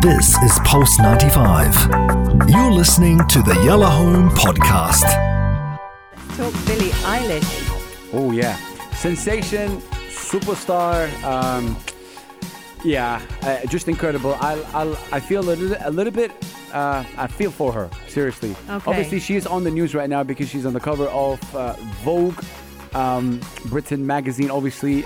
This is Pulse 95. You're listening to the Yalla Home Podcast. Talk Billie Eilish. Oh yeah, sensation, superstar. Um, yeah, uh, just incredible. I I I feel a little, a little bit. Uh, I feel for her. Seriously. Okay. Obviously, she is on the news right now because she's on the cover of uh, Vogue, um, Britain magazine. Obviously,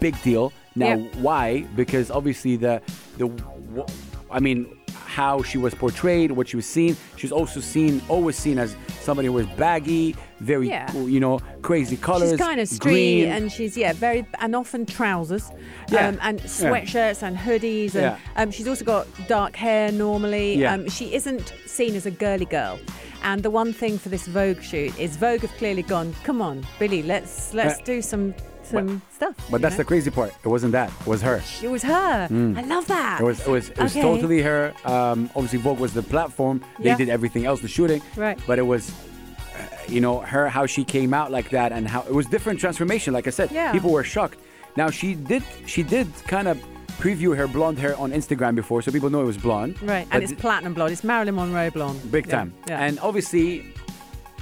big deal. Now, Yep. why? Because obviously the the wh- I mean how she was portrayed, what she was seen. She was also seen, always seen as somebody who was baggy, very, Yeah. you know, crazy colors. She's kind of street, green. and she's yeah very and often trousers, Yeah. um, and Yeah. sweatshirts and hoodies, and Yeah. um, she's also got dark hair normally. Yeah. Um, she isn't seen as a girly girl. And the one thing for this Vogue shoot is Vogue have clearly gone. Come on, Billie, let's let's Uh, do some some stuff. But that's know? the crazy part. It wasn't that. It was her. It was her. I love that. It was. It was. It was Okay. totally her. Um, obviously, Vogue was the platform. They Yeah. did everything else, the shooting. Right. But it was, uh, you know, her how she came out like that, and how it was different transformation. Like I said, Yeah. people were shocked. Now she did. She did kind of preview her blonde hair on Instagram before, so people know it was blonde. Right, and it's platinum blonde. It's Marilyn Monroe blonde. big Yeah, time. Yeah. And obviously,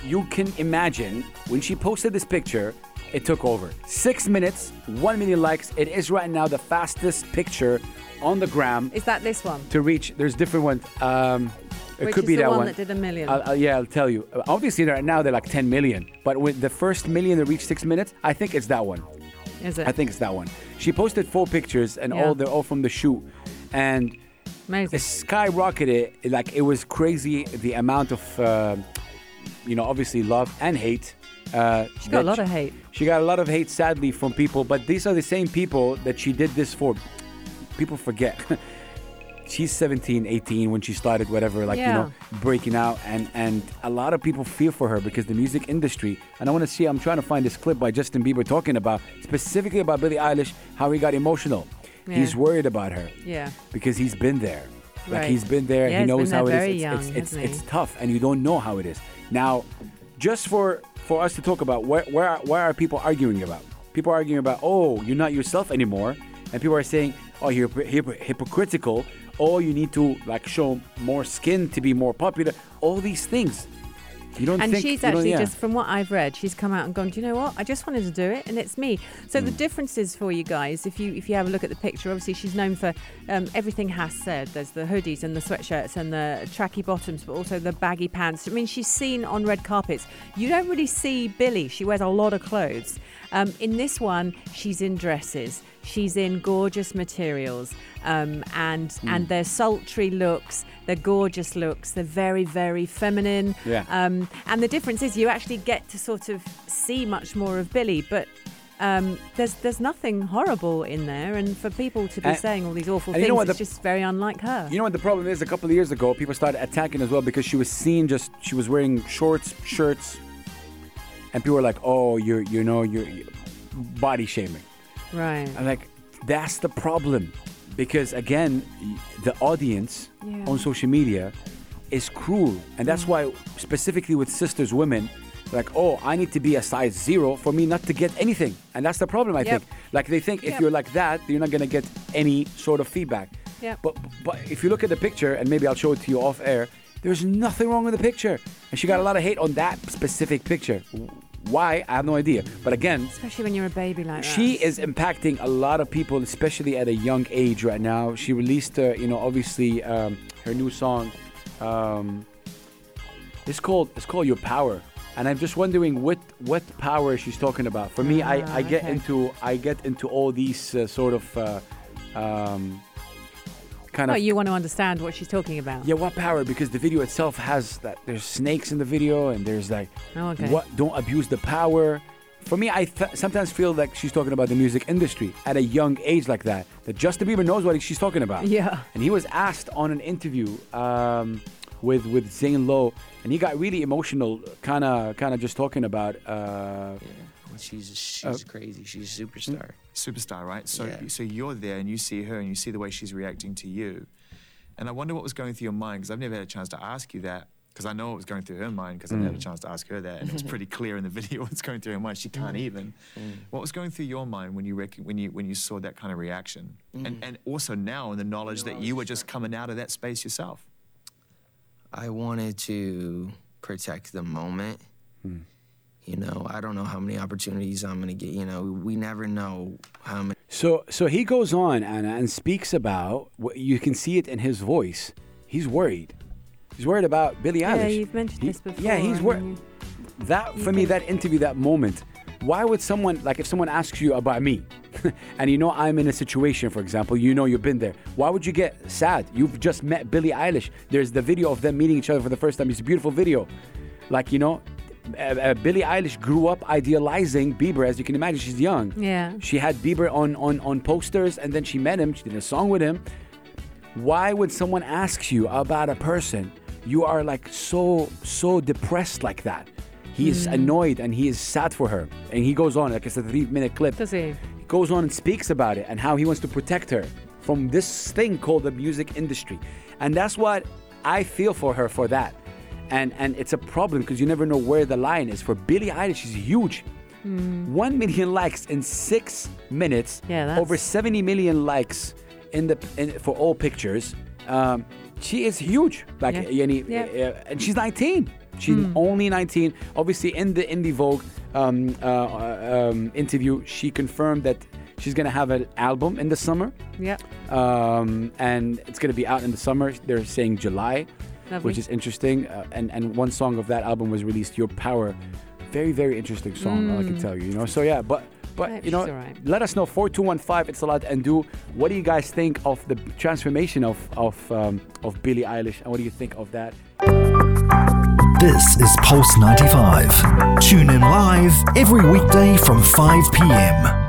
you can imagine when she posted this picture, it took over. Six minutes, one million likes. It is right now the fastest picture on the gram is that this one? to reach. There's different ones. Um, it Which could is be the that one one. that did a million? I'll- I'll- yeah, I'll tell you. Obviously, right now they're like 10 million. But with the first million that reached six minutes, I think it's that one. Is it? I think it's that one. She posted four pictures, and Yeah. all they're all from the shoot, and Amazing. it skyrocketed. Like it was crazy the amount of, uh, you know, obviously love and hate. Uh, She got a lot of hate. She got a lot of hate, sadly, from people. But these are the same people that she did this for. People forget. She's 17, 18 when she started, whatever, like, you know, breaking out. And, and a lot of people feel for her because the music industry, and I want to see, I'm trying to find this clip by Justin Bieber talking about, specifically about Billie Eilish, how he got emotional. Yeah. He's worried about her Yeah. because he's been there. Like Right. he's been there. Yeah, he knows how it is. It's, young, it's, it's, it's he? tough, and you don't know how it is. Now, just for for us to talk about where where where are people arguing about? People are arguing about oh you're not yourself anymore, and people are saying oh you're hypocr- hypocr- hypocritical. Oh you need to like show more skin to be more popular. All these things. You don't And think she's actually yeah. just from what I've read, she's come out and gone. Do you know what? I just wanted to do it, and it's me. So Hmm. the differences for you guys, if you if you have a look at the picture, obviously she's known for um, everything. Has said there's the hoodies and the sweatshirts and the tracky bottoms, but also the baggy pants. I mean, she's seen on red carpets. You don't really see Billie. She wears a lot of clothes. Um, in this one, she's in dresses. She's in gorgeous materials, um, and Hmm. and they're sultry looks. They're gorgeous looks. They're very very feminine. Yeah. Um, and the difference is you actually get to sort of see much more of Billie, but um, there's there's nothing horrible in there. And for people to be And- saying all these awful things, you know what it's the- just very unlike her. You know what the problem is? A couple of years ago, people started attacking as well because she was seen just she was wearing shorts, shirts, and people were like, "Oh, you're you know you're, you're body shaming." Right. I'm like, that's the problem, because again, the audience Yeah. on social media is cruel, and that's why specifically with sisters, women. Like, oh, I need to be a size zero for me not to get anything. And that's the problem, I Yep. think. Like, they think if you're like that, you're not going to get any sort of feedback. Yep. But but if you look at the picture, and maybe I'll show it to you off air, there's nothing wrong with the picture. And she got a lot of hate on that specific picture. Why? I have no idea. But again, Especially when you're a baby like that. she is impacting a lot of people, especially at a young age right now. She released, uh, you know, obviously um, her new song. Um, it's called it's called Your Power, and I'm just wondering what what power she's talking about. For me, Ah, I, I get okay. into I get into all these uh, sort of uh, um, kind Well, of you want to understand what she's talking about. yeah, what power? Because the video itself has that. There's snakes in the video, and there's like, Oh, okay. what? Don't abuse the power. For me, I th- sometimes feel like she's talking about the music industry at a young age like that. That Justin Bieber knows what she's talking about. Yeah. And he was asked on an interview um, with with Zane Lowe, and he got really emotional, kind of kind of just talking about. Uh, Well, she's she's oh. crazy. She's a mm-hmm. superstar. superstar, right? So Yeah. so you're there and you see her and you see the way she's reacting to you, and I wonder what was going through your mind because I've never had a chance to ask you that. because I know it was going through her mind because I Mm. had a mm. chance to ask her that, and it was pretty clear in the video what's going through her mind. She can't mm. even. Mm. What was going through your mind when you rec- when you when you saw that kind of reaction, and and also now in the knowledge that you were just coming out of that space yourself. I wanted to protect the moment. Hmm. You know, I don't know how many opportunities I'm gonna get. You know, we never know how many. So so he goes on Anna and speaks about what you can see it in his voice. He's worried. He's worried about Billie Eilish. Yeah, you've mentioned He- this before. Yeah, he's and worried. That for me, that interview, that moment. Why would someone like if someone asks you about me, and you know I'm in a situation, for example, you know you've been there. Why would you get sad? You've just met Billie Eilish. There's the video of them meeting each other for the first time. It's a beautiful video. Like you know, uh, uh, Billie Eilish grew up idealizing Bieber, as you can imagine. She's young. Yeah. She had Bieber on on on posters, and then she met him. She did a song with him. Why would someone ask you about a person? You are like so so depressed like that. He is annoyed and he is sad for her. And he goes on, like it's a three minute clip. He goes on and speaks about it and how he wants to protect her from this thing called the music industry. And that's what I feel for her for that. And and it's a problem because you never know where the line is. For Billie Eilish, she's huge. One million likes in six minutes. Yeah, that's- over 70 million likes in the in, for all pictures. Um, she is huge. Like Yeah. yani, Yeah. uh, and she's 19. She's only 19. Obviously, in the Indie Vogue um, uh, uh, um, interview, she confirmed that she's gonna have an album in the summer, Yep. um, and it's gonna be out in the summer. They're saying July, Lovely. which is interesting. Uh, and and one song of that album was released, "Your Power." Very very interesting song. all I can tell you. You know. So yeah, but. But you know, she's all right. let us know 4215 it's a lot and do what do you guys think of the transformation of of um, of Billie Eilish and what do you think of that This is Pulse 95. Tune in live every weekday from 5 p.m.